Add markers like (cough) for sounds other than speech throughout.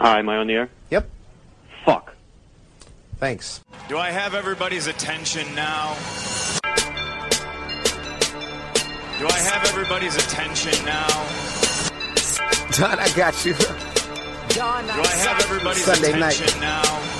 Hi, am I on the air? Yep. Fuck. Thanks. Do I have everybody's attention now? Do I have everybody's attention now? Don, I got you. Do I have everybody's Sunday night. attention now?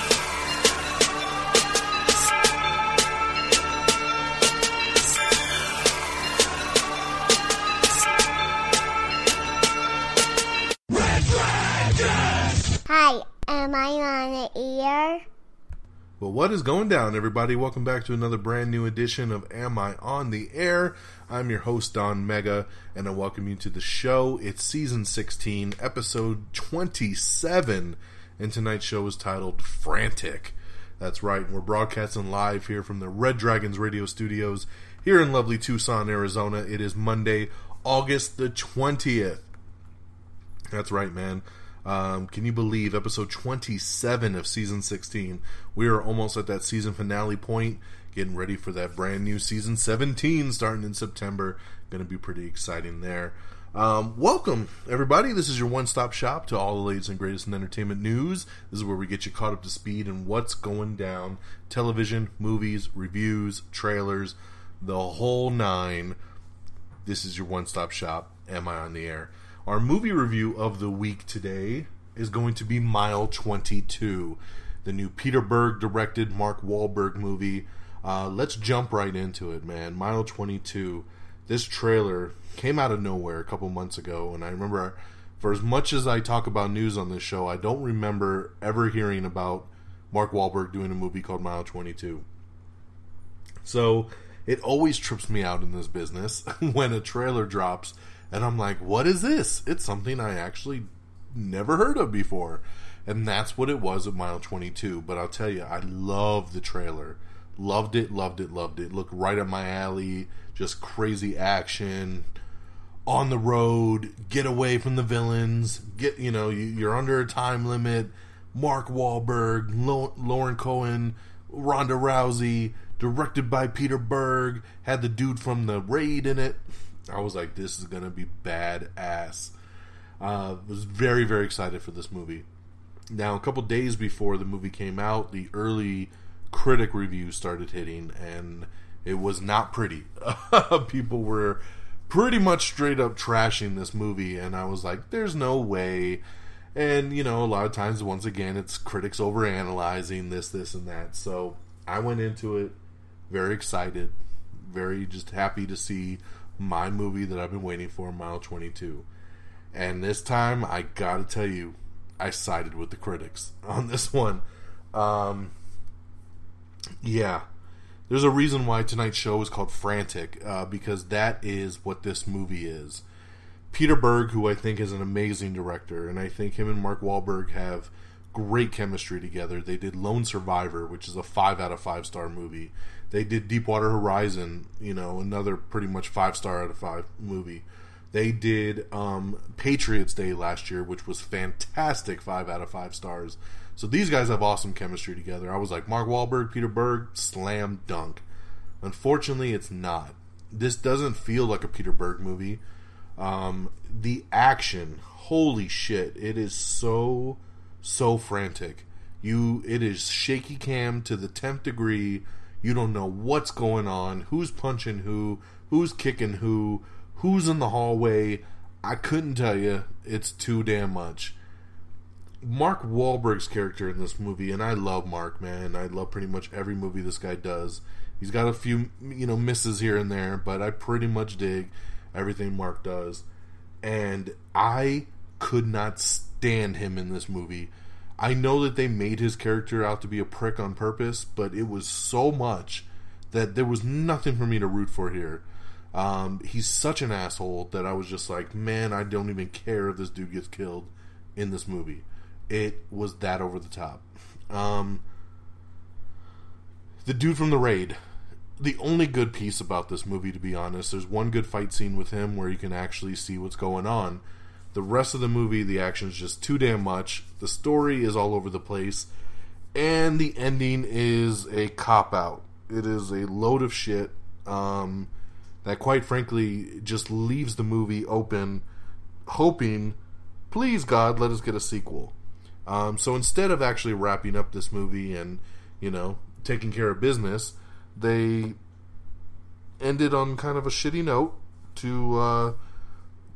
Hi, am I on the ear? Well, what is going down, everybody? Welcome back to another brand new edition of Am I on the Air? I'm your host, Don Mega, and I welcome you to the show. It's season 16, episode 27, and tonight's show is titled Frantic. That's right, we're broadcasting live here from the Red Dragons radio studios here in lovely Tucson, Arizona. It is Monday, August the 20th. That's right, man. Um, can you believe episode 27 of season 16? We are almost at that season finale point, getting ready for that brand new season 17 starting in September. Going to be pretty exciting there. Um, welcome, everybody. This is your one stop shop to all the latest and greatest in entertainment news. This is where we get you caught up to speed and what's going down television, movies, reviews, trailers, the whole nine. This is your one stop shop. Am I on the air? Our movie review of the week today is going to be Mile 22, the new Peter Berg directed Mark Wahlberg movie. Uh, let's jump right into it, man. Mile 22. This trailer came out of nowhere a couple months ago, and I remember, for as much as I talk about news on this show, I don't remember ever hearing about Mark Wahlberg doing a movie called Mile 22. So it always trips me out in this business (laughs) when a trailer drops and I'm like, what is this? It's something I actually never heard of before. And that's what it was at Mile 22. But I'll tell you, I love the trailer. Loved it, loved it, loved it. Looked right up my alley. Just crazy action. On the road, get away from the villains. Get, you know, you- you're under a time limit. Mark Wahlberg, Lauren Cohan, Ronda Rousey, directed by Peter Berg, had the dude from the raid in it. I was like, this is gonna be badass. Uh, was very very excited for this movie. Now, a couple days before the movie came out, the early critic reviews started hitting, and it was not pretty. (laughs) People were pretty much straight up trashing this movie, and I was like, "There's no way." And you know, a lot of times, once again, it's critics over analyzing this, this, and that. So I went into it very excited, very just happy to see my movie that I've been waiting for, Mile 22. And this time, I gotta tell you, I sided with the critics (laughs) on this one. Um, yeah, there's a reason why tonight's show is called Frantic, uh, because that is what this movie is. Peter Berg, who I think is an amazing director, and I think him and Mark Wahlberg have great chemistry together. They did Lone Survivor, which is a five out of five star movie. They did Deepwater Horizon, you know, another pretty much five star out of five movie. They did um, Patriots Day last year, which was fantastic, five out of five stars. So these guys have awesome chemistry together. I was like, Mark Wahlberg, Peter Berg, slam dunk. Unfortunately, it's not. This doesn't feel like a Peter Berg movie. Um, the action, holy shit, it is so so frantic. You, it is shaky cam to the tenth degree. You don't know what's going on, who's punching who, who's kicking who, who's in the hallway. I couldn't tell you. It's too damn much. Mark Wahlberg's character in this movie, and I love Mark, man. I love pretty much every movie this guy does. He's got a few, you know, misses here and there, but I pretty much dig everything Mark does. and I could not stand him in this movie. I know that they made his character out to be a prick on purpose, but it was so much that there was nothing for me to root for here. Um, he's such an asshole that I was just like, man, I don't even care if this dude gets killed in this movie. It was that over the top. Um, the dude from the raid. The only good piece about this movie, to be honest, there's one good fight scene with him where you can actually see what's going on. The rest of the movie, the action is just too damn much. The story is all over the place, and the ending is a cop out. It is a load of shit um, that, quite frankly, just leaves the movie open, hoping, please God, let us get a sequel. Um, so instead of actually wrapping up this movie and you know taking care of business, they ended on kind of a shitty note to uh,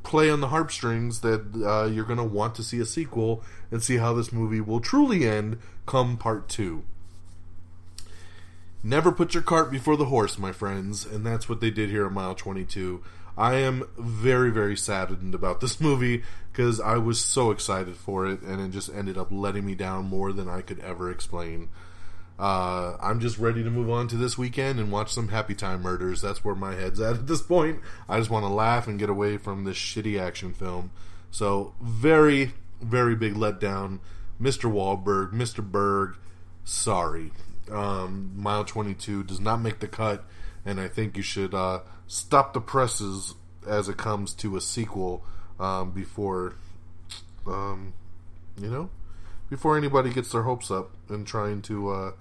play on the harp strings that uh, you're going to want to see a sequel and see how this movie will truly end come part two. Never put your cart before the horse, my friends, and that's what they did here at Mile 22. I am very, very saddened about this (laughs) movie because I was so excited for it, and it just ended up letting me down more than I could ever explain. Uh, I'm just ready to move on to this weekend and watch some Happy Time Murders. That's where my head's at (laughs) at this point. I just want to laugh and get away from this shitty action film. So, very, very big letdown. Mr. Wahlberg, Mr. Berg, sorry. Um, Mile 22 does not make the cut, and I think you should uh, stop the presses as it comes to a sequel um, before, um, you know, before anybody gets their hopes up and trying to uh,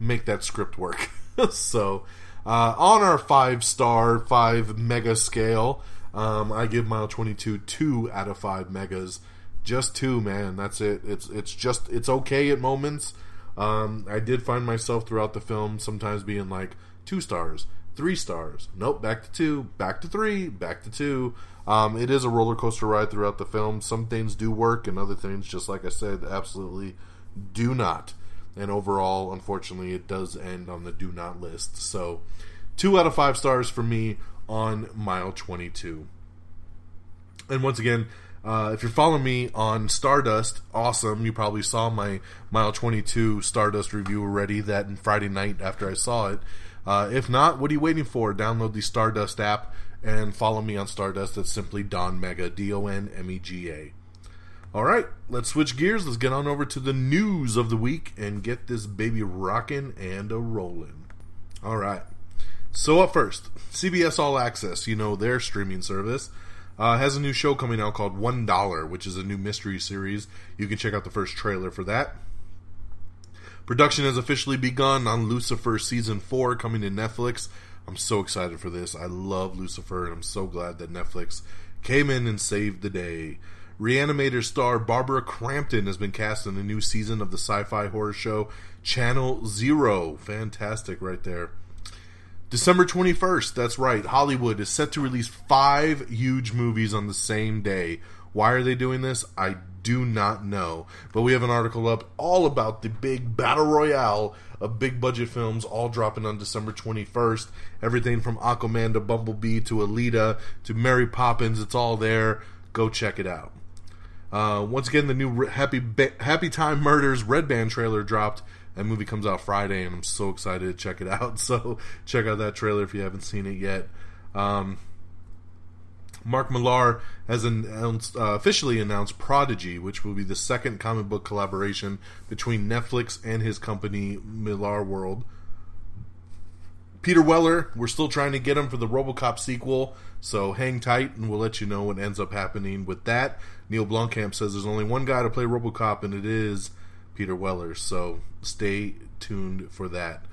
make that script work. (laughs) so, uh, on our five star, five mega scale, um, I give Mile 22 two out of five megas. Just two, man. That's it. It's it's just it's okay at moments. Um, I did find myself throughout the film sometimes being like two stars, three stars. Nope, back to two, back to three, back to two. Um, it is a roller coaster ride throughout the film. Some things do work, and other things, just like I said, absolutely do not. And overall, unfortunately, it does end on the do not list. So, two out of five stars for me on mile 22. And once again, uh, if you're following me on Stardust, awesome. You probably saw my Mile 22 Stardust review already that Friday night after I saw it. Uh, if not, what are you waiting for? Download the Stardust app and follow me on Stardust. That's simply Don Mega, D O N M E G A. All right, let's switch gears. Let's get on over to the news of the week and get this baby rocking and a rolling. All right. So up first, CBS All Access, you know their streaming service, uh, has a new show coming out called One Dollar, which is a new mystery series. You can check out the first trailer for that. Production has officially begun on Lucifer season four, coming to Netflix. I'm so excited for this. I love Lucifer, and I'm so glad that Netflix came in and saved the day. Reanimator star Barbara Crampton has been cast in a new season of the sci fi horror show Channel Zero. Fantastic, right there. December 21st, that's right, Hollywood is set to release five huge movies on the same day. Why are they doing this? I do not know. But we have an article up all about the big battle royale of big budget films all dropping on December 21st. Everything from Aquaman to Bumblebee to Alita to Mary Poppins, it's all there. Go check it out. Uh, once again, the new Happy ba- Happy Time Murders Red Band trailer dropped. That movie comes out Friday, and I'm so excited to check it out. (laughs) So check out that trailer if you haven't seen it yet. Um, Mark Millar has announced, uh, officially announced Prodigy, which will be the second comic book collaboration between Netflix and his company Millar World. Peter Weller, we're still trying to get him for the RoboCop sequel, so hang tight, and we'll let you know what ends up happening with that. Neil Blomkamp says there's only one guy to play RoboCop, and it is Peter Weller. So stay tuned for that.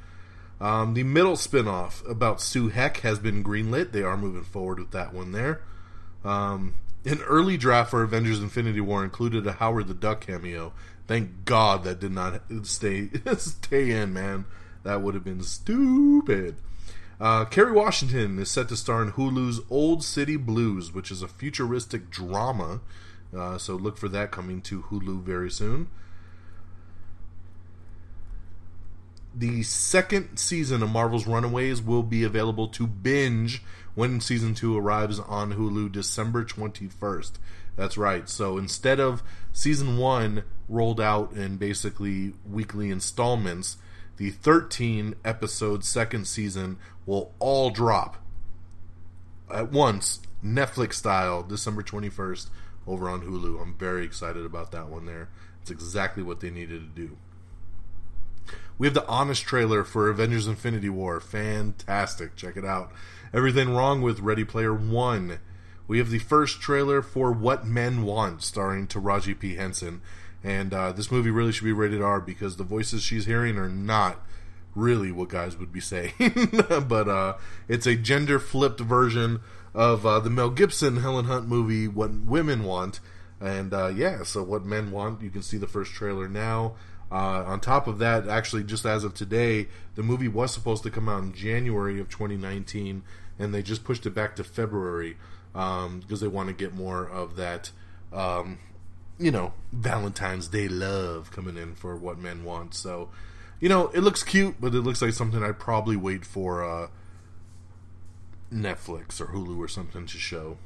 Um, the middle spinoff about Sue Heck has been greenlit. They are moving forward with that one there. Um, an early draft for Avengers Infinity War included a Howard the Duck cameo. Thank God that did not (laughs) stay (laughs) stay in, man. That would have been stupid. Uh, Kerry Washington is set to star in Hulu's Old City Blues, which is a futuristic drama. Uh, so look for that coming to Hulu very soon. the second season of Marvel's Runaways will be available to binge when season two arrives on Hulu December 21st. That's right. So instead of season one rolled out in basically weekly installments, the 13 episode second season will all drop at once, Netflix style, December 21st over on Hulu. I'm very excited about that one there. It's exactly what they needed to do. We have the honest trailer for Avengers Infinity War. Fantastic. Check it out. Everything wrong with Ready Player One. We have the first trailer for What Men Want, starring Taraji P. Henson. And uh, this movie really should be rated R because the voices she's hearing are not really what guys would be saying. (laughs) but uh, it's a gender flipped version of uh, the Mel Gibson Helen Hunt movie, What Women Want. And uh, yeah, so What Men Want, you can see the first trailer now. Uh, on top of that, actually, just as of today, the movie was supposed to come out in January of 2019, and they just pushed it back to February because um, they want to get more of that, um, you know, Valentine's Day love coming in for what men want. So, you know, it looks cute, but it looks like something I'd probably wait for uh, Netflix or Hulu or something to show.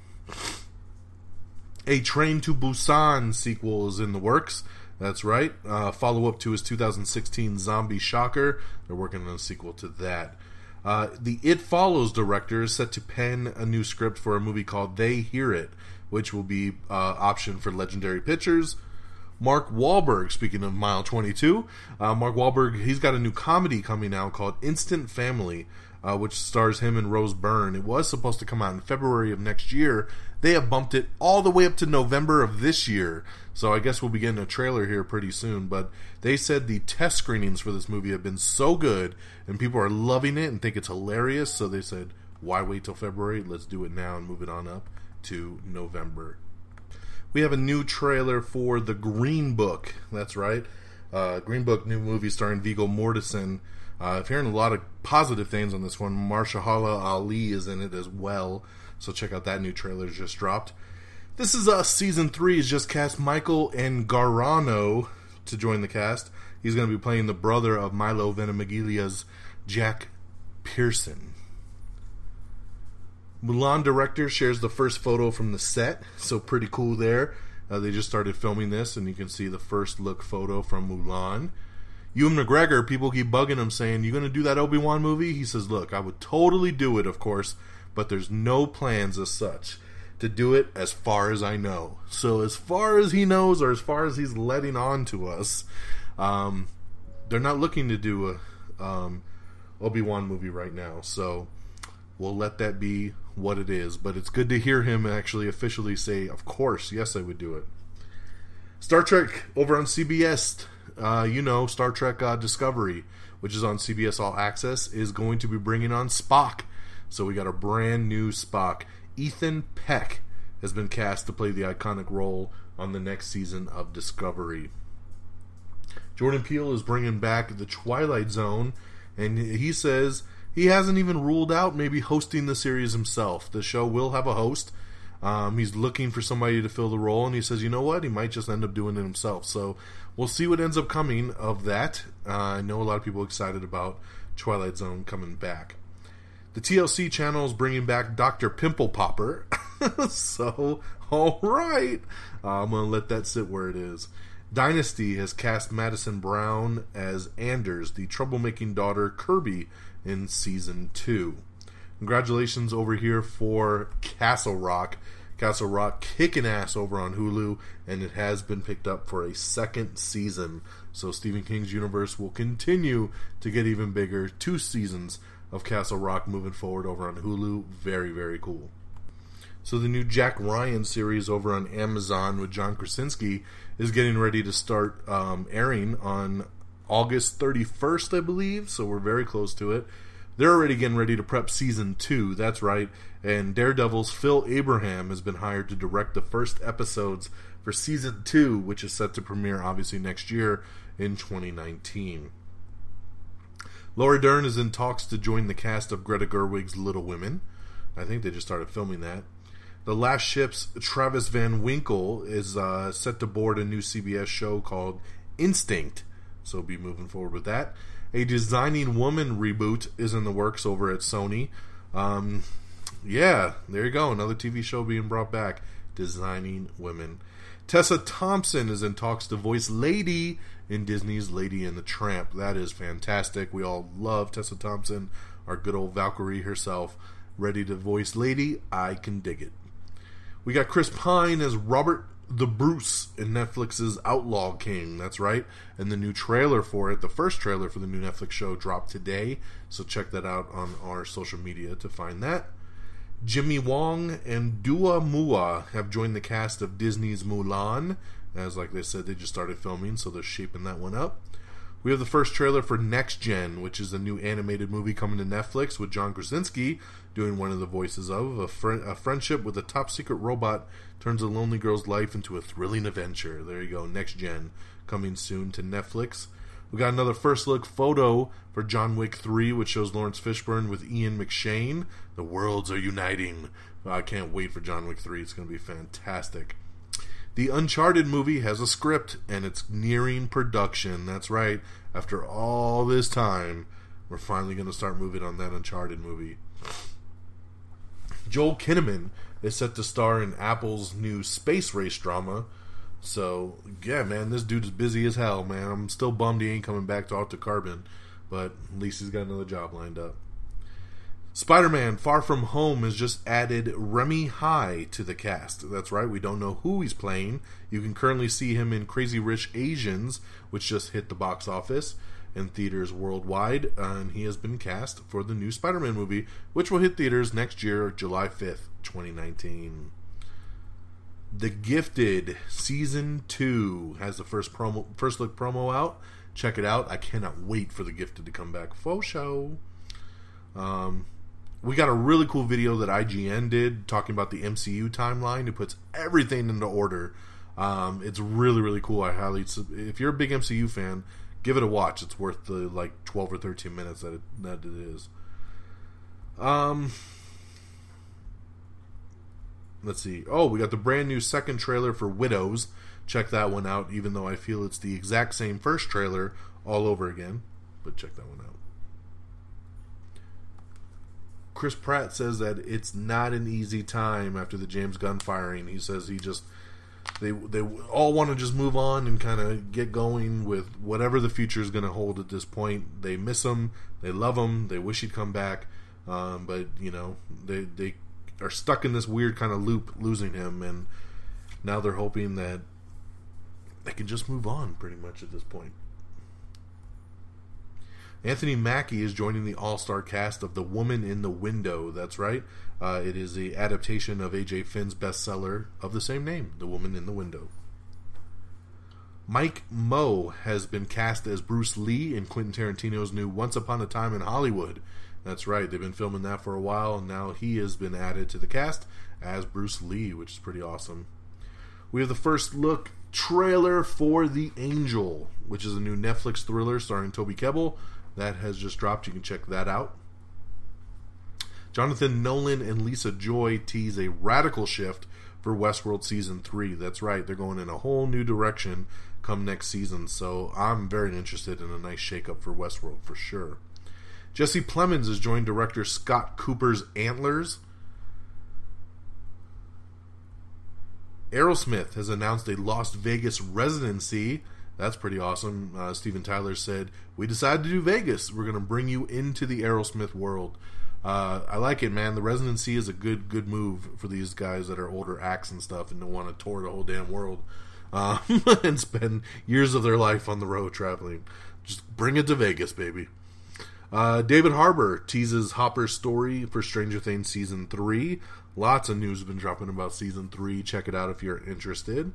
A Train to Busan sequel is in the works. That's right. Uh, follow up to his 2016 Zombie Shocker. They're working on a sequel to that. Uh, the It Follows director is set to pen a new script for a movie called They Hear It, which will be uh, optioned for Legendary Pictures. Mark Wahlberg, speaking of Mile 22, uh, Mark Wahlberg, he's got a new comedy coming out called Instant Family, uh, which stars him and Rose Byrne. It was supposed to come out in February of next year. They have bumped it all the way up to November of this year. So I guess we'll be getting a trailer here pretty soon. But they said the test screenings for this movie have been so good and people are loving it and think it's hilarious. So they said, why wait till February? Let's do it now and move it on up to November. We have a new trailer for The Green Book. That's right. Uh, Green Book, new movie starring Viggo Mortensen. Uh, I'm hearing a lot of positive things on this one. Marsha Mahershala Ali is in it as well. So check out that new trailer just dropped. This is uh, season three. Has just cast Michael Angarano to join the cast. He's going to be playing the brother of Milo Ventimiglia's Jack Pearson. Mulan director shares the first photo from the set, so pretty cool there. Uh, they just started filming this, and you can see the first look photo from Mulan. Ewan McGregor, people keep bugging him saying, You gonna do that Obi Wan movie? He says, Look, I would totally do it, of course, but there's no plans as such to do it as far as I know. So, as far as he knows, or as far as he's letting on to us, um, they're not looking to do a um, Obi Wan movie right now. So, we'll let that be what it is. But it's good to hear him actually officially say, Of course, yes, I would do it. Star Trek over on CBS, uh, you know, Star Trek uh, Discovery, which is on CBS All Access, is going to be bringing on Spock. So we got a brand new Spock. Ethan Peck has been cast to play the iconic role on the next season of Discovery. Jordan Peele is bringing back The Twilight Zone, and he says he hasn't even ruled out maybe hosting the series himself. The show will have a host. Um, he's looking for somebody to fill the role, and he says, you know what, he might just end up doing it himself. So we'll see what ends up coming of that. Uh, I know a lot of people excited about Twilight Zone coming back. The TLC channel is bringing back Dr. Pimple Popper. (laughs) so, all right. Uh, I'm going to let that sit where it is. Dynasty has cast Madison Brown as Anders, the troublemaking daughter Kirby, in season two. Congratulations over here for Castle Rock. Castle Rock kicking ass over on Hulu, and it has been picked up for a second season. So Stephen King's universe will continue to get even bigger. Two seasons of Castle Rock moving forward over on Hulu. Very, very cool. So the new Jack Ryan series over on Amazon with John Krasinski is getting ready to start um, airing on August 31st, I believe. So we're very close to it. They're already getting ready to prep season two. That's right. And Daredevil's Phil Abraham has been hired to direct the first episodes for season two, which is set to premiere obviously next year in 2019. Laura Dern is in talks to join the cast of Greta Gerwig's Little Women. I think they just started filming that. The Last Ship's Travis Van Winkle is uh, set to board a new CBS show called Instinct, so be moving forward with that. A Designing Woman reboot is in the works over at Sony. Um, yeah, there you go. Another TV show being brought back. Designing Women. Tessa Thompson is in talks to voice Lady in Disney's Lady and the Tramp. That is fantastic. We all love Tessa Thompson, our good old Valkyrie herself, ready to voice Lady. I can dig it. We got Chris Pine as Robert the Bruce in Netflix's Outlaw King. That's right. And the new trailer for it, the first trailer for the new Netflix show, dropped today. So check that out on our social media to find that. Jimmy Wong and Doua Moua have joined the cast of Disney's Mulan. As like they said, they just started filming, so they're shaping that one up. We have the first trailer for Next Gen, which is a new animated movie coming to Netflix with John Krasinski doing one of the voices of. A, fr- a friendship with a top secret robot turns a lonely girl's life into a thrilling adventure. There you go, Next Gen, coming soon to Netflix. We got another first look photo for John Wick 3, which shows Laurence Fishburne with Ian McShane. The worlds are uniting. I can't wait for John Wick 3. It's going to be fantastic. The Uncharted movie has a script and it's nearing production. That's right. After all this time, we're finally going to start moving on that Uncharted movie. Joel Kinnaman is set to star in Apple's new space race drama. So, yeah, man, this dude is busy as hell, man. I'm still bummed he ain't coming back to Altered Carbon, but at least he's got another job lined up. Spider Man Far From Home has just added Remy Hii to the cast. That's right, we don't know who he's playing. You can currently see him in Crazy Rich Asians, which just hit the box office in theaters worldwide, and he has been cast for the new Spider Man movie, which will hit theaters next year, July 5th, 2019. The Gifted Season 2 has the first promo first look promo out. Check it out. I cannot wait for The Gifted to come back. Faux show. Um, we got a really cool video that IGN did talking about the MCU timeline. It puts everything into order. Um, it's really really cool. I highly if you're a big MCU fan, give it a watch. It's worth the like 12 or 13 minutes that it, that it is. Um let's see. Oh, we got the brand new second trailer for Widows. Check that one out, even though I feel it's the exact same first trailer all over again. But check that one out. Chris Pratt says that it's not an easy time after the James Gunn firing. He says he just they they all want to just move on and kind of get going with whatever the future is going to hold at this point. They miss him, they love him, they wish he'd come back, um, but you know they they are stuck in this weird kind of loop, losing him, and now they're hoping that they can just move on pretty much at this point. Anthony Mackie is joining the all-star cast of The Woman in the Window. That's right. Uh, it is the adaptation of A.J. Finn's bestseller of the same name, The Woman in the Window. Mike Moh has been cast as Bruce Lee in Quentin Tarantino's new Once Upon a Time in Hollywood. That's right, they've been filming that for a while, and now he has been added to the cast as Bruce Lee, which is pretty awesome. We have the first look trailer for The Angel, which is a new Netflix thriller starring Toby Kebbell. That has just dropped. You can check that out. Jonathan Nolan and Lisa Joy tease a radical shift for Westworld season three. That's right, they're going in a whole new direction come next season. So I'm very interested in a nice shakeup for Westworld for sure. Jesse Plemons has joined director Scott Cooper's Antlers. Aerosmith has announced a Las Vegas residency. That's pretty awesome. Uh, Steven Tyler said, We decided to do Vegas. We're going to bring you into the Aerosmith world. Uh, I like it, man. The residency is a good, good move for these guys that are older acts and stuff and don't want to tour the whole damn world uh, (laughs) and spend years of their life on the road traveling. Just bring it to Vegas, baby. Uh, David Harbour teases Hopper's story for Stranger Things season three. Lots of news has been dropping about season three. Check it out if you're interested.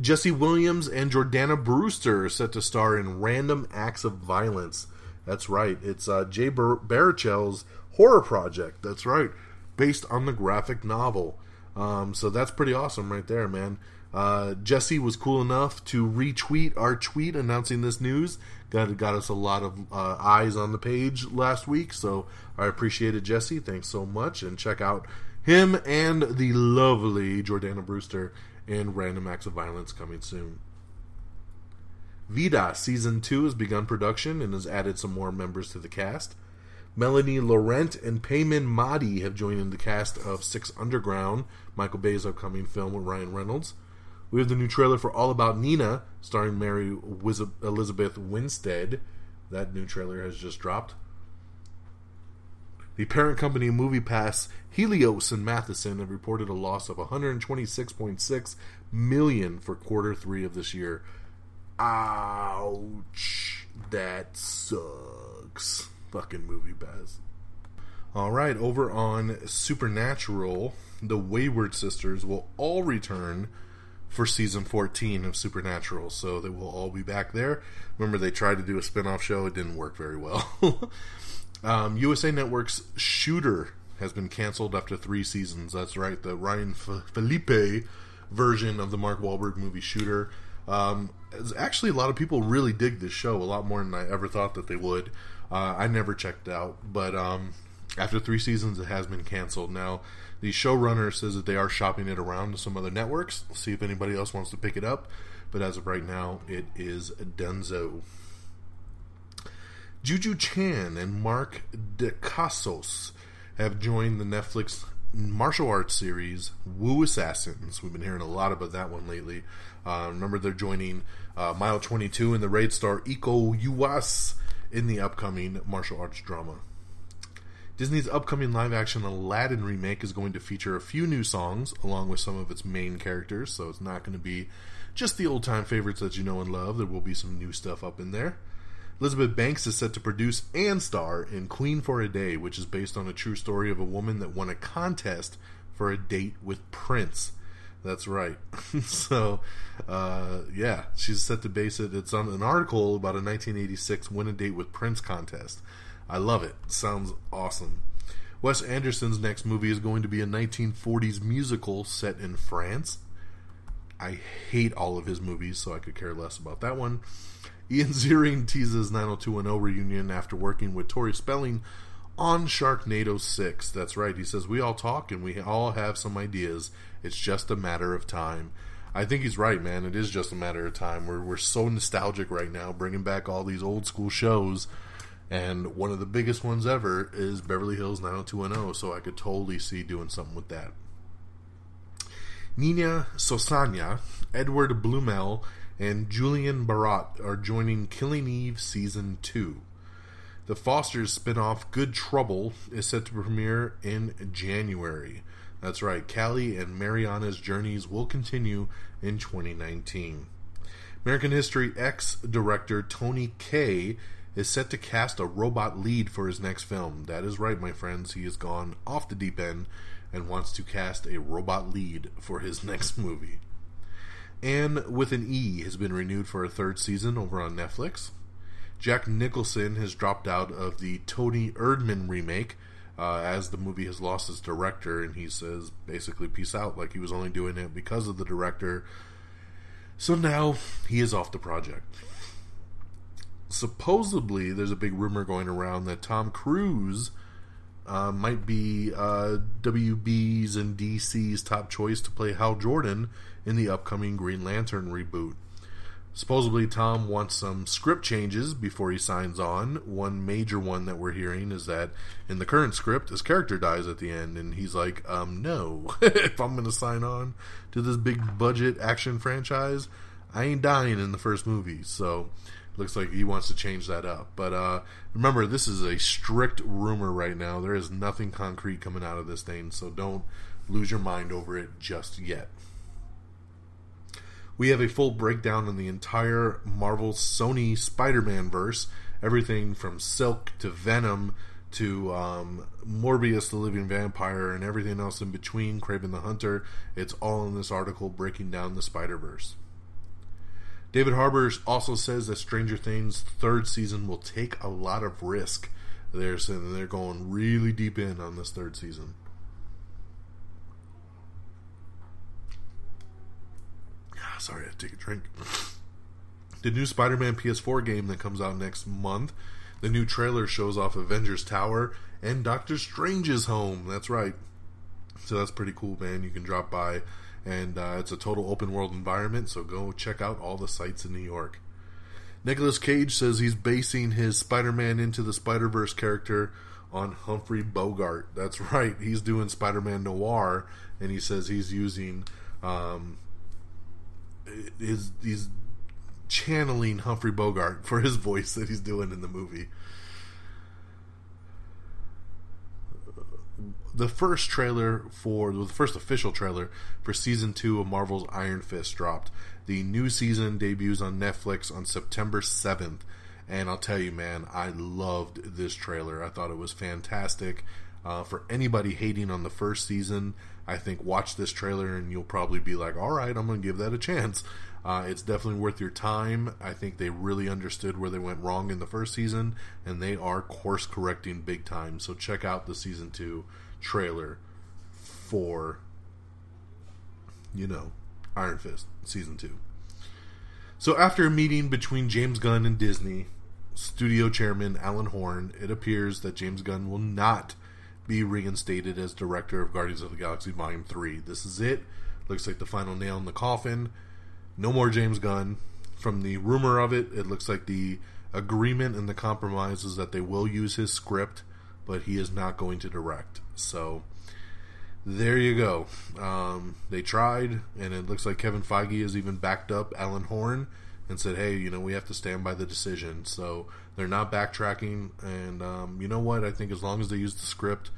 Jesse Williams and Jordana Brewster are set to star in Random Acts of Violence. That's right. It's uh, Jay Bar- Baruchel's horror project. That's right. Based on the graphic novel. Um, so that's pretty awesome right there, man. Uh, Jesse was cool enough to retweet our tweet announcing this news. Got got us a lot of uh, eyes on the page last week, so I appreciated Jesse. Thanks so much, and check out him and the lovely Jordana Brewster in Random Acts of Violence coming soon. Vida season two has begun production and has added some more members to the cast. Melanie Laurent and Payman Maadi have joined in the cast of Six Underground, Michael Bay's upcoming film with Ryan Reynolds. We have the new trailer for All About Nina, starring Mary Wiz- Elizabeth Winstead. That new trailer has just dropped. The parent company MoviePass, Helios and Matheson have reported a loss of 126.6 million for quarter three of this year. Ouch, that sucks. Fucking MoviePass. All right, over on Supernatural, the Wayward Sisters will all return for season 14 of Supernatural, so they will all be back there. Remember, they tried to do a spin off show, it didn't work very well. (laughs) um, USA Network's Shooter has been canceled after three seasons. That's right, the Ryan F- Felipe version of the Mark Wahlberg movie Shooter. Um, actually, a lot of people really dig this show a lot more than I ever thought that they would. Uh, I never checked out, but um, after three seasons, it has been canceled. Now, the showrunner says that they are shopping it around to some other networks. We'll see if anybody else wants to pick it up. But as of right now, it is Denzo. Juju Chan and Mark Dacascos have joined the Netflix martial arts series Wu Assassins. We've been hearing a lot about that one lately. Uh, remember, they're joining uh, Mile 22 and the raid star Iko Uwais in the upcoming martial arts drama. Disney's upcoming live action Aladdin remake is going to feature a few new songs along with some of its main characters, so it's not going to be just the old time favorites that you know and love. There will be some new stuff up in there. Elizabeth Banks is set to produce and star in Queen for a Day, which is based on a true story of a woman that won a contest for a date with Prince. That's right. (laughs) so, uh, yeah, she's set to base it. It's on an article about a 1986 Win a Date with Prince contest. I love it. Sounds awesome. Wes Anderson's next movie is going to be a 1940s musical set in France. I hate all of his movies, so I could care less about that one. Ian Ziering teases 90210 reunion after working with Tori Spelling on Sharknado 6. That's right, he says, We all talk and we all have some ideas. It's just a matter of time. I think he's right, man. It is just a matter of time. We're, we're so nostalgic right now, bringing back all these old school shows. And one of the biggest ones ever is Beverly Hills 90210, so I could totally see doing something with that. Nina Sosanya, Edward Bluemel, and Julian Barratt are joining Killing Eve Season 2. The Fosters spin-off Good Trouble is set to premiere in January. That's right, Callie and Mariana's journeys will continue in 2019. American History X director Tony Kaye is set to cast a robot lead for his next film. That is right, my friends. He has gone off the deep end and wants to cast a robot lead for his (laughs) next movie. Anne with an E has been renewed for a third season over on Netflix. Jack Nicholson has dropped out of the Toni Erdmann remake uh, as the movie has lost its director, and he says basically peace out, like he was only doing it because of the director. So now he is off the project. Supposedly, there's a big rumor going around that Tom Cruise uh, might be uh, WB's and DC's top choice to play Hal Jordan in the upcoming Green Lantern reboot. Supposedly, Tom wants some script changes before he signs on. One major one that we're hearing is that in the current script, his character dies at the end, and he's like, um, no, (laughs) if I'm going to sign on to this big budget action franchise, I ain't dying in the first movie. So, looks like he wants to change that up. But uh, remember, this is a strict rumor right now. There is nothing concrete coming out of this thing, so don't lose your mind over it just yet. We have a full breakdown on the entire Marvel Sony Spider Man verse. Everything from Silk to Venom to um, Morbius the Living Vampire and everything else in between, Kraven the Hunter. It's all in this article breaking down the Spider Verse. David Harbour also says that Stranger Things third season will take a lot of risk. They're they're going really deep in on this third season. Sorry, I had to take a drink. The new Spider Man PS4 game that comes out next month. The new trailer shows off Avengers Tower and Doctor Strange's home. That's right. So that's pretty cool, man. You can drop by and uh, it's a total open world environment. So go check out all the sites in New York. Nicolas Cage says he's basing his Spider-Man into the Spider-Verse character on Humphrey Bogart. That's right. He's doing Spider-Man Noir, and he says he's using um, his he's channeling Humphrey Bogart for his voice that he's doing in the movie. The first trailer for the first official trailer for season two of Marvel's Iron Fist dropped. The new season debuts on Netflix on September 7th. And I'll tell you, man, I loved this trailer. I thought it was fantastic. Uh, for anybody hating on the first season, I think watch this trailer and you'll probably be like, all right, I'm going to give that a chance. Uh, it's definitely worth your time. I think they really understood where they went wrong in the first season, and they are course correcting big time. So check out the season two trailer for, you know, Iron Fist season two. So after a meeting between James Gunn and Disney, studio chairman Alan Horn, it appears that James Gunn will not be reinstated as director of Guardians of the Galaxy Volume 3. This is it. Looks like the final nail in the coffin. No more James Gunn. From the rumor of it, it looks like the agreement and the compromise is that they will use his script, but he is not going to direct. So there you go. Um, they tried, and it looks like Kevin Feige has even backed up Alan Horn and said, "Hey, you know, we have to stand by the decision." So they're not backtracking, and um, you know what? I think as long as they use the script,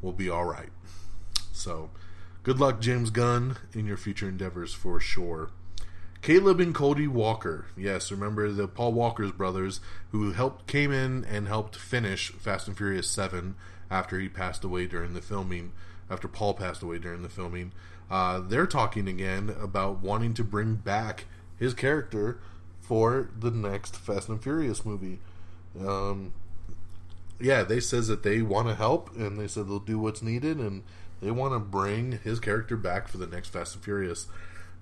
we'll be all right. So, good luck, James Gunn, in your future endeavors for sure. Caleb and Cody Walker, yes, remember the Paul Walker's brothers who helped came in and helped finish Fast and Furious Seven after he passed away during the filming. After Paul passed away during the filming, uh, they're talking again about wanting to bring back his character for the next Fast and Furious movie. Um, yeah, they says that they want to help, and they said they'll do what's needed, and they want to bring his character back for the next Fast and Furious.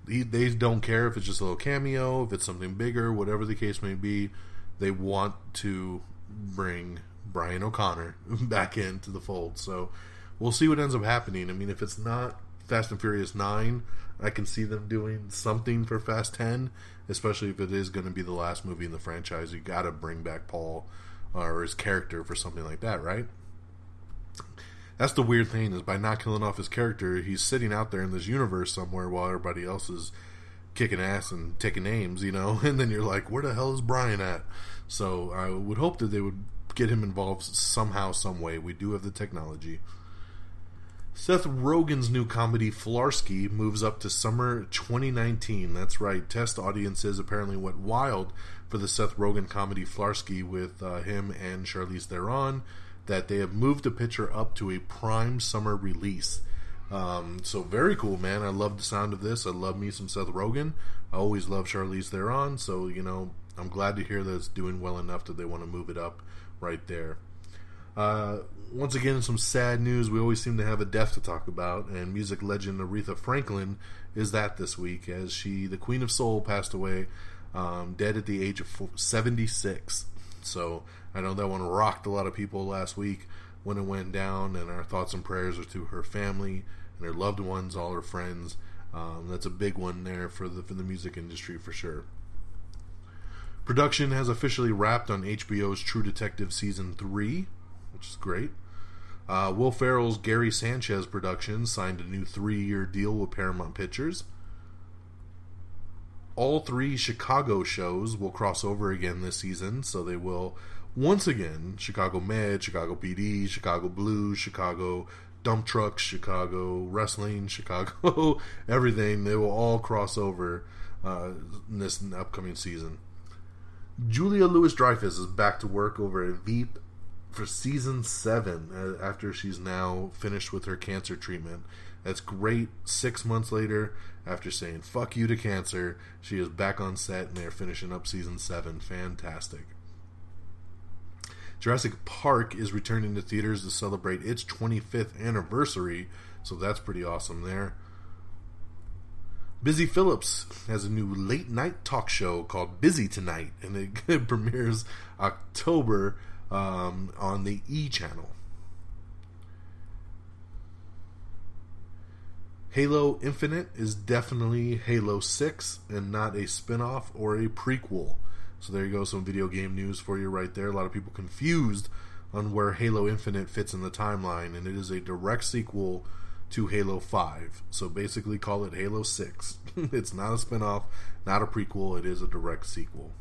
He, they don't care if it's just a little cameo, if it's something bigger, whatever the case may be. They want to bring Brian O'Connor (laughs) back into the fold. So we'll see what ends up happening. I mean, if it's not Fast and Furious 9, I can see them doing something for Fast 10, especially if it is going to be the last movie in the franchise. You got to bring back Paul uh, or his character for something like that, right? That's the weird thing is by not killing off his character, he's sitting out there in this universe somewhere while everybody else is kicking ass and taking names, you know. (laughs) And then you're like, where the hell is Brian at? So I would hope that they would get him involved somehow, some way. We do have the technology. Seth Rogen's new comedy Flarsky moves up to summer 2019. That's right. Test audiences apparently went wild for the Seth Rogen comedy Flarsky with uh, him and Charlize Theron. That they have moved the picture up to a prime summer release. Um, so very cool, man. I love the sound of this. I love me some Seth Rogen. I always love Charlize Theron. So you know, I'm glad to hear that it's doing well enough that they want to move it up right there. Uh, once again, some sad news. We always seem to have a death to talk about, and music legend Aretha Franklin is that this week, as she, the Queen of Soul, passed away, um, dead at the age of 76. So I know that one rocked a lot of people last week when it went down, and our thoughts and prayers are to her family and her loved ones, all her friends. Um, that's a big one there for the for the music industry for sure. Production has officially wrapped on HBO's True Detective season three which is great. Uh, Will Ferrell's Gary Sanchez production signed a new three year deal with Paramount Pictures. All three Chicago shows will cross over again this season, so they will once again Chicago Med, Chicago PD, Chicago Blues, Chicago Dump Trucks, Chicago Wrestling, (laughs) Chicago everything. They will all cross over uh, in this upcoming season. Julia Louis Dreyfus is back to work over at Veep for season seven uh, after she's now finished with her cancer treatment. That's great. Six months later, after saying fuck you to cancer, she is back on set and they're finishing up season seven. Fantastic. Jurassic Park is returning to theaters to celebrate its 25th anniversary, so that's pretty awesome there. Busy Phillips has a new late night talk show called Busy Tonight, and it, it (laughs) premieres October um, on the E channel. Halo Infinite is definitely Halo 6 and not a spin off or a prequel. So there you go, some video game news for you right there. A lot of people confused on where Halo Infinite fits in the timeline, and it is a direct sequel to Halo 5. So basically, call it Halo 6. (laughs) it's not a spin off, not a prequel, it is a direct sequel.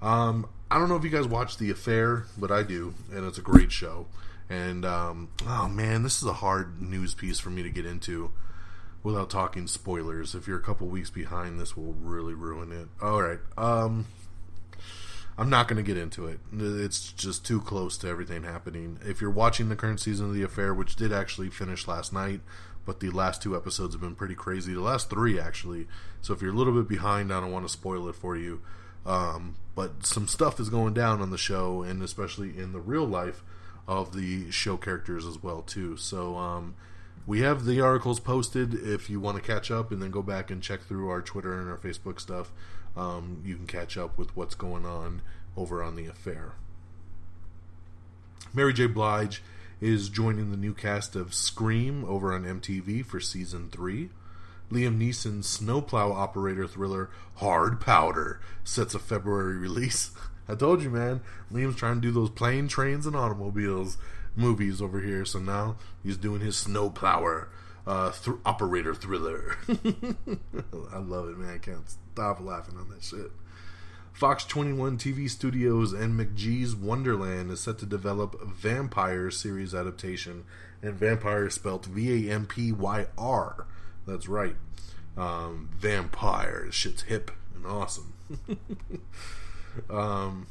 Um, I don't know if you guys watch The Affair, but I do, and it's a great show. And, um, oh man, this is a hard news piece for me to get into without talking spoilers. If you're a couple weeks behind, this will really ruin it. All right. Um, I'm not going to get into it. It's just too close to everything happening. If you're watching the current season of The Affair, which did actually finish last night, but the last two episodes have been pretty crazy. The last three, actually. So if you're a little bit behind, I don't want to spoil it for you. Um, but some stuff is going down on the show, and especially in the real life of the show characters as well, too. So um, we have the articles posted if you want to catch up and then go back and check through our Twitter and our Facebook stuff. Um, you can catch up with what's going on over on the affair. Mary J. Blige is joining the new cast of Scream over on MTV for season 3. Liam Neeson's snowplow operator thriller Hard Powder sets a February (laughs) release. I told you, man. Liam's trying to do those plane, trains, and automobiles movies over here, so now he's doing his snowplower uh, th- operator thriller. (laughs) I love it, man. I can't stop laughing on that shit. Fox 21 TV Studios and McG's Wonderland is set to develop Vampyr series adaptation, and Vampyr spelled V A M P Y R. That's right. Um, vampire. Shit's hip and awesome. (laughs) um,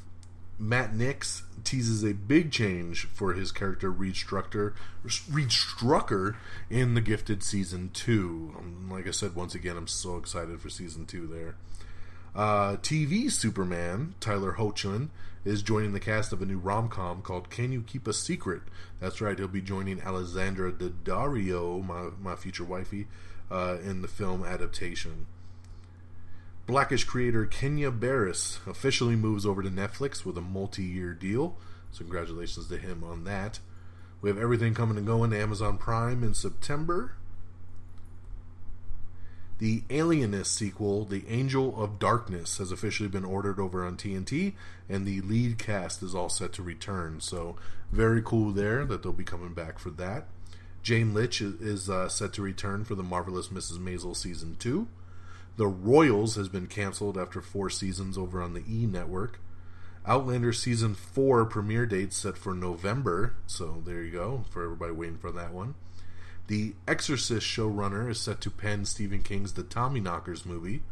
Matt Nix teases a big change for his character Reed Strucker, in The Gifted season two. Um, like I said, once again, I'm so excited for season two. There, uh, TV Superman Tyler Hoechlin is joining the cast of a new rom com called "Can You Keep a Secret." That's right, he'll be joining Alexandra Daddario, my my future wifey, uh, in the film adaptation. Blackish creator Kenya Barris officially moves over to Netflix with a multi year deal. So, congratulations to him on that. We have everything coming and going to Amazon Prime in September. The Alienist sequel, The Angel of Darkness, has officially been ordered over on TNT, and the lead cast is all set to return. So, very cool there that they'll be coming back for that. Jane Lynch is uh, set to return for The Marvelous Mrs. Maisel Season 2. The Royals has been canceled after four seasons over on the E network. Outlander season four premiere date set for November, so there you go for everybody waiting for that one. The Exorcist showrunner is set to pen Stephen King's The Tommyknockers movie.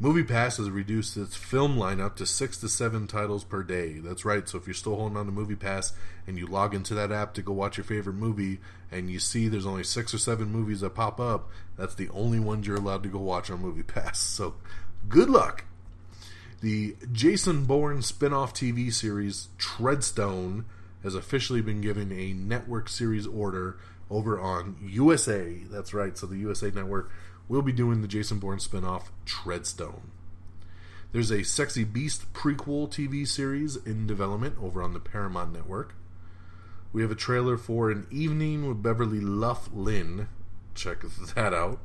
MoviePass has reduced its film lineup to six to seven titles per day. That's right. So if you're still holding on to MoviePass and you log into that app to go watch your favorite movie, and you see there's only six or seven movies that pop up, that's the only ones you're allowed to go watch on MoviePass. So good luck. The Jason Bourne spin-off TV series Treadstone has officially been given a network series order over on USA. That's right. So the USA network we'll be doing the Jason Bourne spin-off Treadstone. There's a Sexy Beast prequel TV series in development over on the Paramount Network. We have a trailer for An Evening with Beverly Luff Linn. Check that out.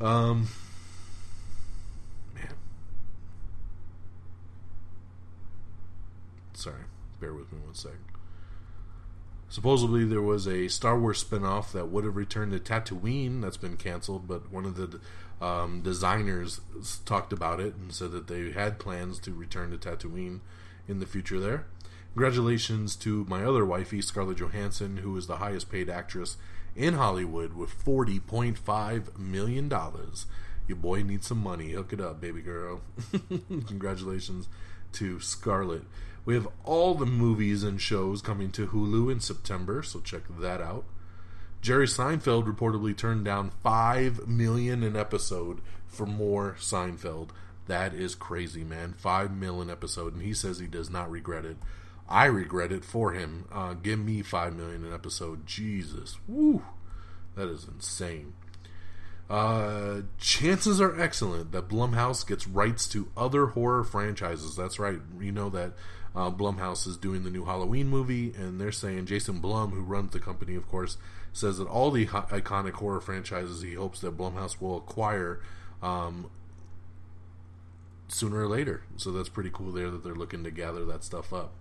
Um, man. Sorry, bear with me one second. Supposedly, there was a Star Wars spinoff that would have returned to Tatooine that's been canceled, but one of the um, designers talked about it and said that they had plans to return to Tatooine in the future there. Congratulations to my other wifey, Scarlett Johansson, who is the highest paid actress in Hollywood with $40.5 million. Your boy needs some money. Hook it up, baby girl. (laughs) Congratulations to Scarlett. We have all the movies and shows coming to Hulu in September, so check that out. Jerry Seinfeld reportedly turned down five million an episode for more Seinfeld. That is crazy, man. Five million episode, and he says he does not regret it. I regret it for him. Uh, give me five million an episode. Jesus, woo, that is insane. Uh, chances are excellent that Blumhouse gets rights to other horror franchises. That's right. You know that uh, Blumhouse is doing the new Halloween movie, and they're saying Jason Blum, who runs the company, of course, says that all the iconic horror franchises he hopes that Blumhouse will acquire um, sooner or later. So that's pretty cool there that they're looking to gather that stuff up.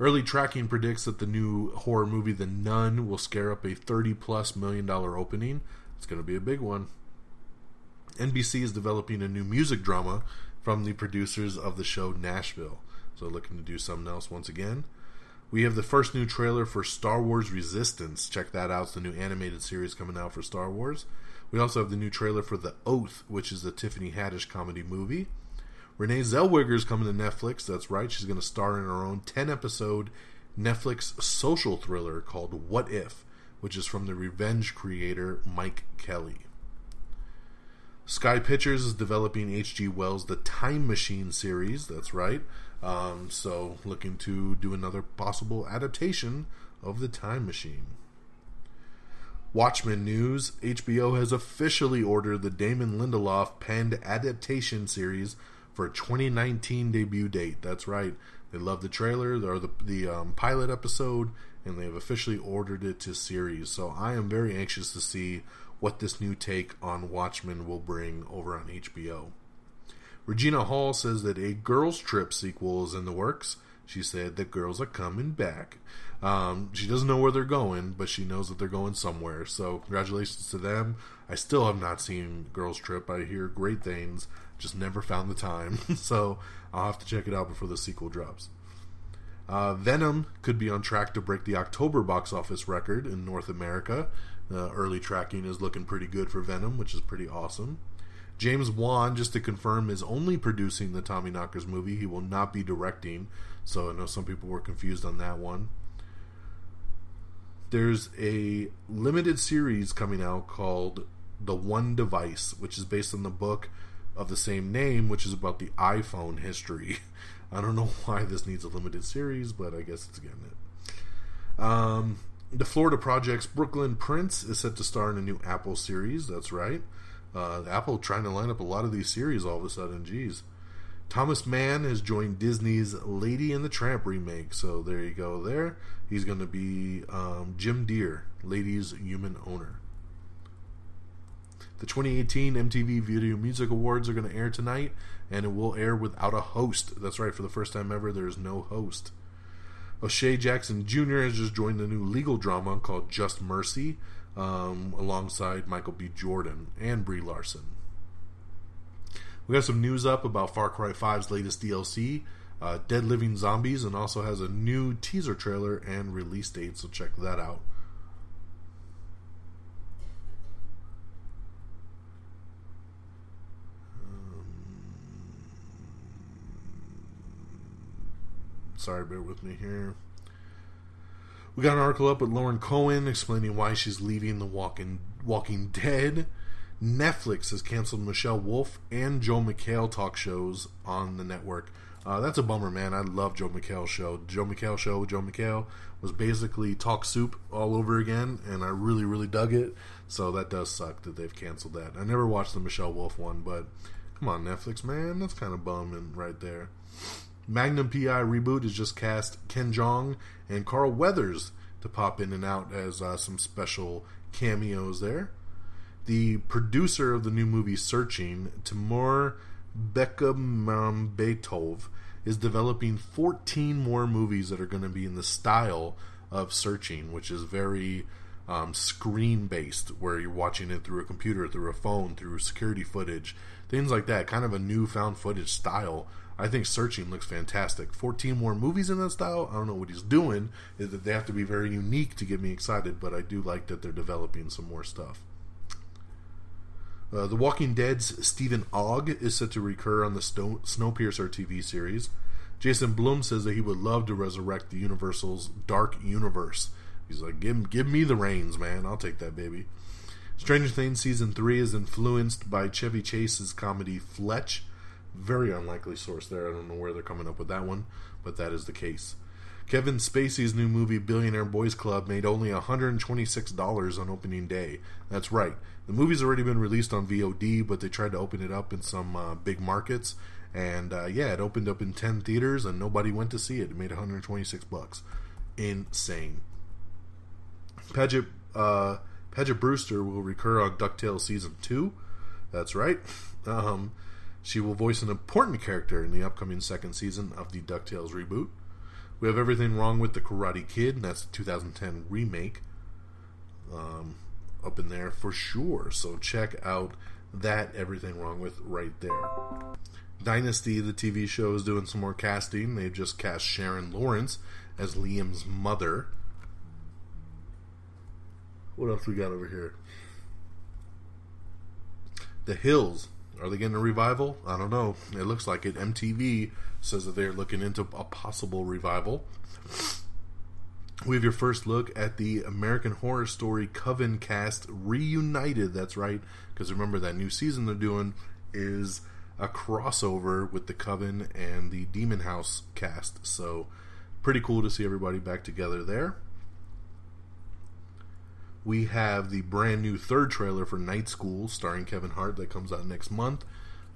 Early tracking predicts that the new horror movie The Nun will scare up a 30 plus million dollar opening. It's going to be a big one. NBC is developing a new music drama from the producers of the show Nashville. So looking to do something else once again. We have the first new trailer for Star Wars Resistance. Check that out. It's the new animated series coming out for Star Wars. We also have the new trailer for The Oath, which is the Tiffany Haddish comedy movie. Renee Zellweger is coming to Netflix. That's right. She's going to star in her own 10 episode Netflix social thriller called What If, which is from the Revenge creator Mike Kelley. Sky Pictures is developing H.G. Wells' The Time Machine series. That's right. Um, so, looking to do another possible adaptation of The Time Machine. Watchmen news HBO has officially ordered the Damon Lindelof penned adaptation series for a 2019 debut date. That's right. They love the trailer or the, the um, pilot episode, and they have officially ordered it to series. So I am very anxious to see what this new take on Watchmen will bring over on HBO. Regina Hall says that a Girls Trip sequel is in the works. She said that girls are coming back. Um, she doesn't know where they're going, but she knows that they're going somewhere. So, congratulations to them. I still have not seen Girls Trip. I hear great things, just never found the time. (laughs) so, I'll have to check it out before the sequel drops. Uh, Venom could be on track to break the October box office record in North America. Uh, early tracking is looking pretty good for Venom, which is pretty awesome. James Wan, just to confirm, is only producing the Tommy Knockers movie. He will not be directing. So I know some people were confused on that one. There's a limited series coming out called The One Device, which is based on the book of the same name, which is about the iPhone history. (laughs) I don't know why this needs a limited series, but I guess it's getting it. Um, the Florida Project's Brooklyn Prince is set to star in a new Apple series. That's right. Uh, Apple trying to line up a lot of these series all of a sudden. Jeez. Thomas Mann has joined Disney's Lady and the Tramp remake. So there you go. There, he's going to be um, Jim Dear, Lady's human owner. The 2018 MTV Video Music Awards are going to air tonight, and it will air without a host. That's right. For the first time ever, there is no host. O'Shea Jackson Jr. has just joined the new legal drama called Just Mercy, um, alongside Michael B. Jordan and Brie Larson. We got some news up about Far Cry 5's latest DLC, uh, Dead Living Zombies, and also has a new teaser trailer and release date, so check that out. Um, sorry, bear with me here. We got an article up with Lauren Cohan explaining why she's leaving The Walking Walking Dead. Netflix has canceled Michelle Wolf and Joel McHale talk shows on the network. Uh, that's a bummer, man. I love Joel McHale's show. Joel McHale show with Joel McHale was basically talk soup all over again, and I really, really dug it. So that does suck that they've canceled that. I never watched the Michelle Wolf one, but come on, Netflix, man, that's kind of bumming right there. Magnum PI reboot has just cast Ken Jeong and Carl Weathers to pop in and out as uh, some special cameos there. The producer of the new movie Searching, Timur Bekmambetov, is developing 14 more movies that are going to be in the style of Searching, which is very um, screen based, where you're watching it through a computer, through a phone, through security footage, things like that. Kind of a new found footage style. I think Searching looks fantastic. 14 more movies in that style. I don't know what he's doing. Is that they have to be very unique to get me excited, but I do like that they're developing some more stuff. Uh, the Walking Dead's Steven Ogg is set to recur on the Snow- Snowpiercer TV series. Jason Blum says that he would love to resurrect the Universal's Dark Universe. He's like, give, give me the reins, man. I'll take that, baby. Stranger Things Season 3 is influenced by Chevy Chase's comedy Fletch. Very unlikely source there. I don't know where they're coming up with that one, but that is the case. Kevin Spacey's new movie Billionaire Boys Club made only $126 on opening day. That's right. The movie's already been released on VOD, but they tried to open it up in some uh, big markets, and uh, yeah, it opened up in 10 theaters, and nobody went to see it. It made 126 bucks. Insane. Paget, uh, Paget Brewster will recur on DuckTales Season 2. That's right. (laughs) Um, She will voice an important character in the upcoming second season of the DuckTales reboot. We have Everything Wrong with the Karate Kid, and that's the 2010 remake. Um, up in there for sure. So check out that Everything Wrong with right there. Dynasty, the TV show, is doing some more casting. They've just cast Sharon Lawrence as Liam's mother. What else we got over here? The Hills. Are they getting a revival? I don't know. It looks like it. MTV says that they're looking into a possible revival. We have your first look at the American Horror Story Coven cast reunited. That's right, because remember that new season they're doing is a crossover with the Coven and the Demon House cast. So, pretty cool to see everybody back together there. We have the brand new third trailer for Night School starring Kevin Hart that comes out next month.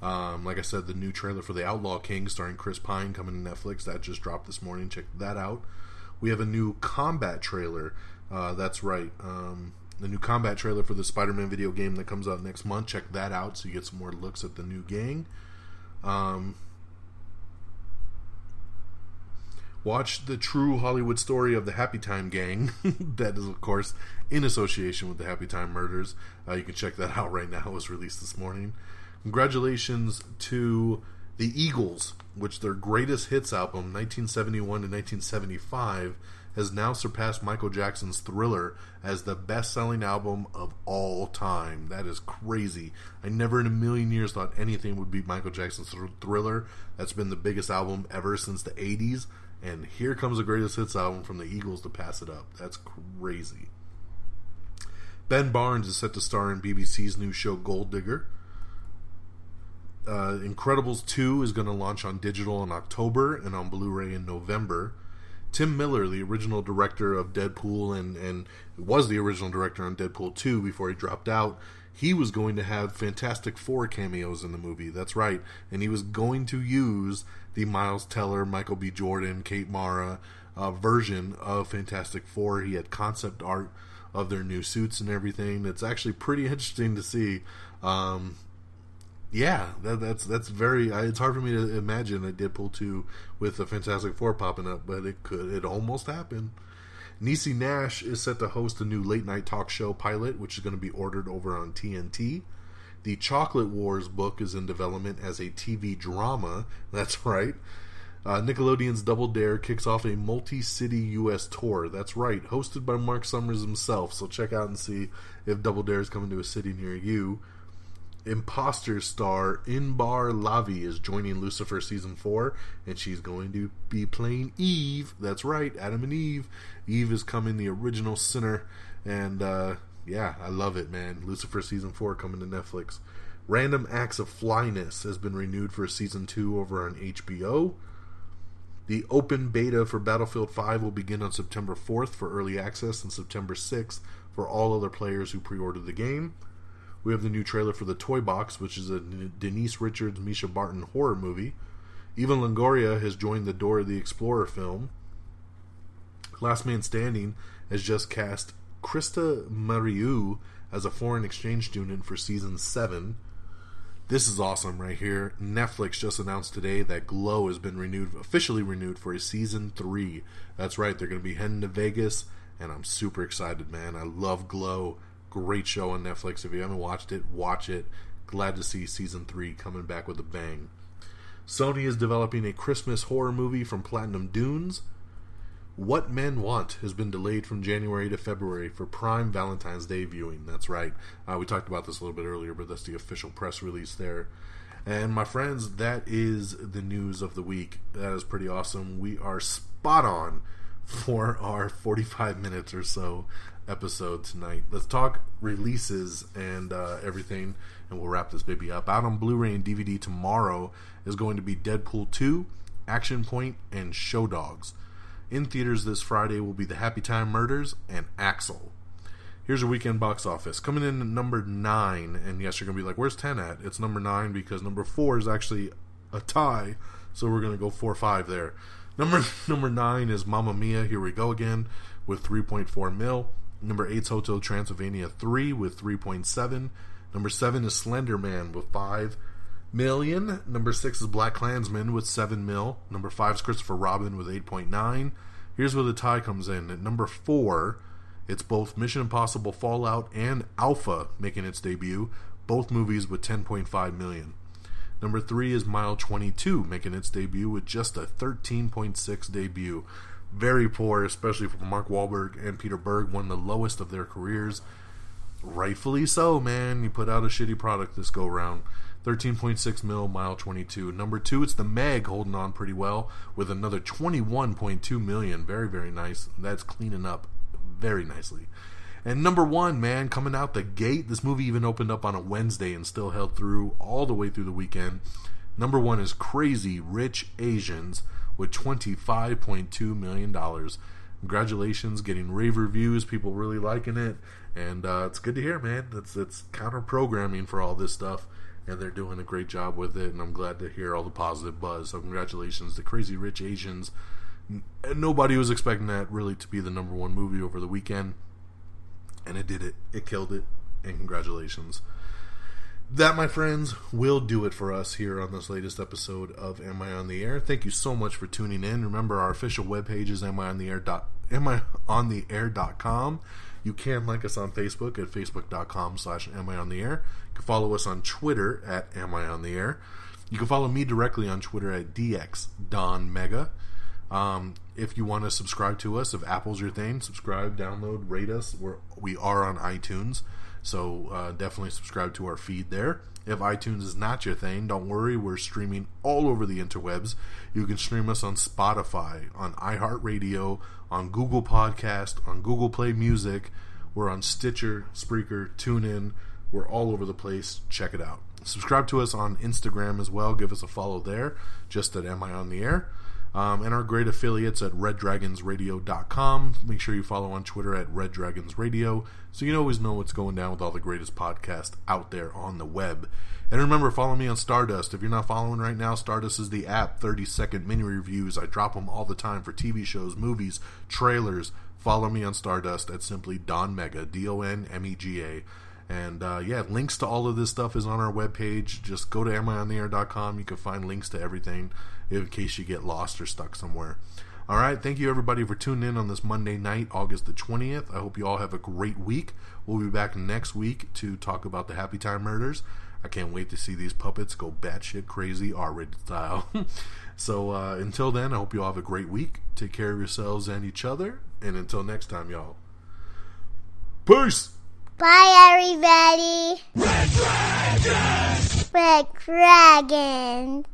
Um, like I said, the new trailer for The Outlaw King starring Chris Pine coming to Netflix that just dropped this morning. Check that out. We have a new combat trailer. Uh, that's right. Um, the new combat trailer for the Spider-Man video game that comes out next month. Check that out so you get some more looks at the new gang. Um, watch the true Hollywood story of the Happy Time Gang. (laughs) that is, of course, in association with the Happy Time Murders. Uh, you can check that out right now. It was released this morning. Congratulations to the Eagles, which their greatest hits album, 1971 to 1975, has now surpassed Michael Jackson's Thriller as the best selling album of all time. That is crazy. I never in a million years thought anything would beat Michael Jackson's Thriller. That's been the biggest album ever since the 80s. And here comes the greatest hits album from the Eagles to pass it up. That's crazy. Ben Barnes is set to star in BBC's new show Gold Digger. Uh, Incredibles 2 is going to launch on digital in October and on Blu ray in November. Tim Miller, the original director of Deadpool and, and was the original director on Deadpool 2 before he dropped out, he was going to have Fantastic Four cameos in the movie. That's right. And he was going to use the Miles Teller, Michael B. Jordan, Kate Mara uh, version of Fantastic Four. He had concept art of their new suits and everything. It's actually pretty interesting to see. Um, yeah, that, that's that's very. It's hard for me to imagine a Deadpool two with the Fantastic Four popping up, but it could. It almost happened. Niecy Nash is set to host a new late night talk show pilot, which is going to be ordered over on TNT. The Chocolate Wars book is in development as a TV drama. (laughs) That's right. Uh, Nickelodeon's Double Dare kicks off a multi city U.S. tour. That's right, hosted by Mark Summers himself. So check out and see if Double Dare is coming to a city near you. Imposter star Inbar Lavi is joining Lucifer season four, and she's going to be playing Eve. That's right, Adam and Eve. Eve is coming, the original sinner, and uh, yeah, I love it, man. Lucifer season four coming to Netflix. Random Acts of Flyness has been renewed for season two over on HBO. The open beta for Battlefield 5 will begin on September 4th for early access and September 6th for all other players who pre ordered the game. We have the new trailer for The Toy Box, which is a Denise Richards, Mischa Barton horror movie. Eva Longoria has joined the Dora the Explorer film. Last Man Standing has just cast Krista Marie Yu as a foreign exchange student for season 7. This is awesome right here. Netflix just announced today that Glow has been renewed, officially renewed for a season 3. That's right, they're going to be heading to Vegas, and I'm super excited, man. I love Glow. Great show on Netflix. If you haven't watched it, watch it. Glad to see season 3 coming back with a bang. Sony is developing a Christmas horror movie from Platinum Dunes. What Men Want has been delayed from January to February for Prime Valentine's Day viewing. That's right. Uh, we talked about this a little bit earlier, but that's the official press release there. And my friends, that is the news of the week. That is pretty awesome. We are spot on for our 45 minutes or so episode tonight. Let's talk releases and uh, everything, and we'll wrap this baby up. Out on Blu ray and DVD tomorrow is going to be Deadpool 2, Action Point, and Show Dogs. In theaters this Friday will be The Happy Time Murders and Axel. Here's your weekend box office. Coming in at number 9, and yes, you're going to be like, where's 10 at? It's number 9 because number 4 is actually a tie, so we're going to go 4 5 there. Number (laughs) number 9 is Mamma Mia, Here We Go Again, with 3.4 mil. Number 8 is Hotel Transylvania 3 with 3.7. Number 7 is Slender Man with 5. Million. Number six is Black Klansman with seven mil. Number five is Christopher Robin with eight point nine. Here's where the tie comes in. At number four, it's both Mission Impossible Fallout and Alpha making its debut, both movies with 10.5 million. Number three is Mile 22 making its debut with just a 13.6 debut. Very poor, especially for Mark Wahlberg and Peter Berg, one of the lowest of their careers. Rightfully so, man. You put out a shitty product this go round. 13.6 mil, mile 22. Number two, it's the Meg holding on pretty well with another 21.2 million. Very, very nice. That's cleaning up very nicely. And number one, man, coming out the gate. This movie even opened up on a Wednesday and still held through all the way through the weekend. Number one is Crazy Rich Asians with $25.2 million. Congratulations, getting rave reviews, people really liking it, and uh, it's good to hear, man. It's it's counter programming for all this stuff, and they're doing a great job with it, and I'm glad to hear all the positive buzz. So congratulations to Crazy Rich Asians. N- Nobody was expecting that really to be the number one movie over the weekend, and it did it. It killed it, and congratulations. That, my friends, will do it for us here on this latest episode of Am I on the Air. Thank you so much for tuning in. Remember, our official webpage is amiontheair. amiontheair.com. You can like us on Facebook at facebook.com slash amiontheair. You can follow us on Twitter at Am I on the Air. You can follow me directly on Twitter at DXDonMega. Um, if you want to subscribe to us, if Apple's your thing, subscribe, download, rate us. We're, we are on iTunes. So uh, definitely subscribe to our feed there. If iTunes is not your thing, don't worry. We're streaming all over the interwebs. You can stream us on Spotify, on iHeartRadio, on Google Podcast, on Google Play Music. We're on Stitcher, Spreaker, TuneIn. We're all over the place. Check it out. Subscribe to us on Instagram as well. Give us a follow there, just at Am I on the Air? Um, and our great affiliates at reddragonsradio.com. Make sure you follow on Twitter at Red Dragons Radio so you always know what's going down with all the greatest podcasts out there on the web. And remember, follow me on Stardust. If you're not following right now, Stardust is the app, 30 second mini reviews. I drop them all the time for TV shows, movies, trailers. Follow me on Stardust at simply Don Mega, D O N M E G A. And uh, yeah, links to all of this stuff is on our webpage. Just go to amiontheair.com. You can find links to everything in case you get lost or stuck somewhere. All right, thank you everybody for tuning in on this Monday night, August the 20th. I hope you all have a great week. We'll be back next week to talk about the Happy Time murders. I can't wait to see these puppets go batshit crazy R rated style. (laughs) so uh, until then, I hope you all have a great week. Take care of yourselves and each other. And until next time, y'all. Peace! Bye, everybody. Red Dragon. Red Dragon.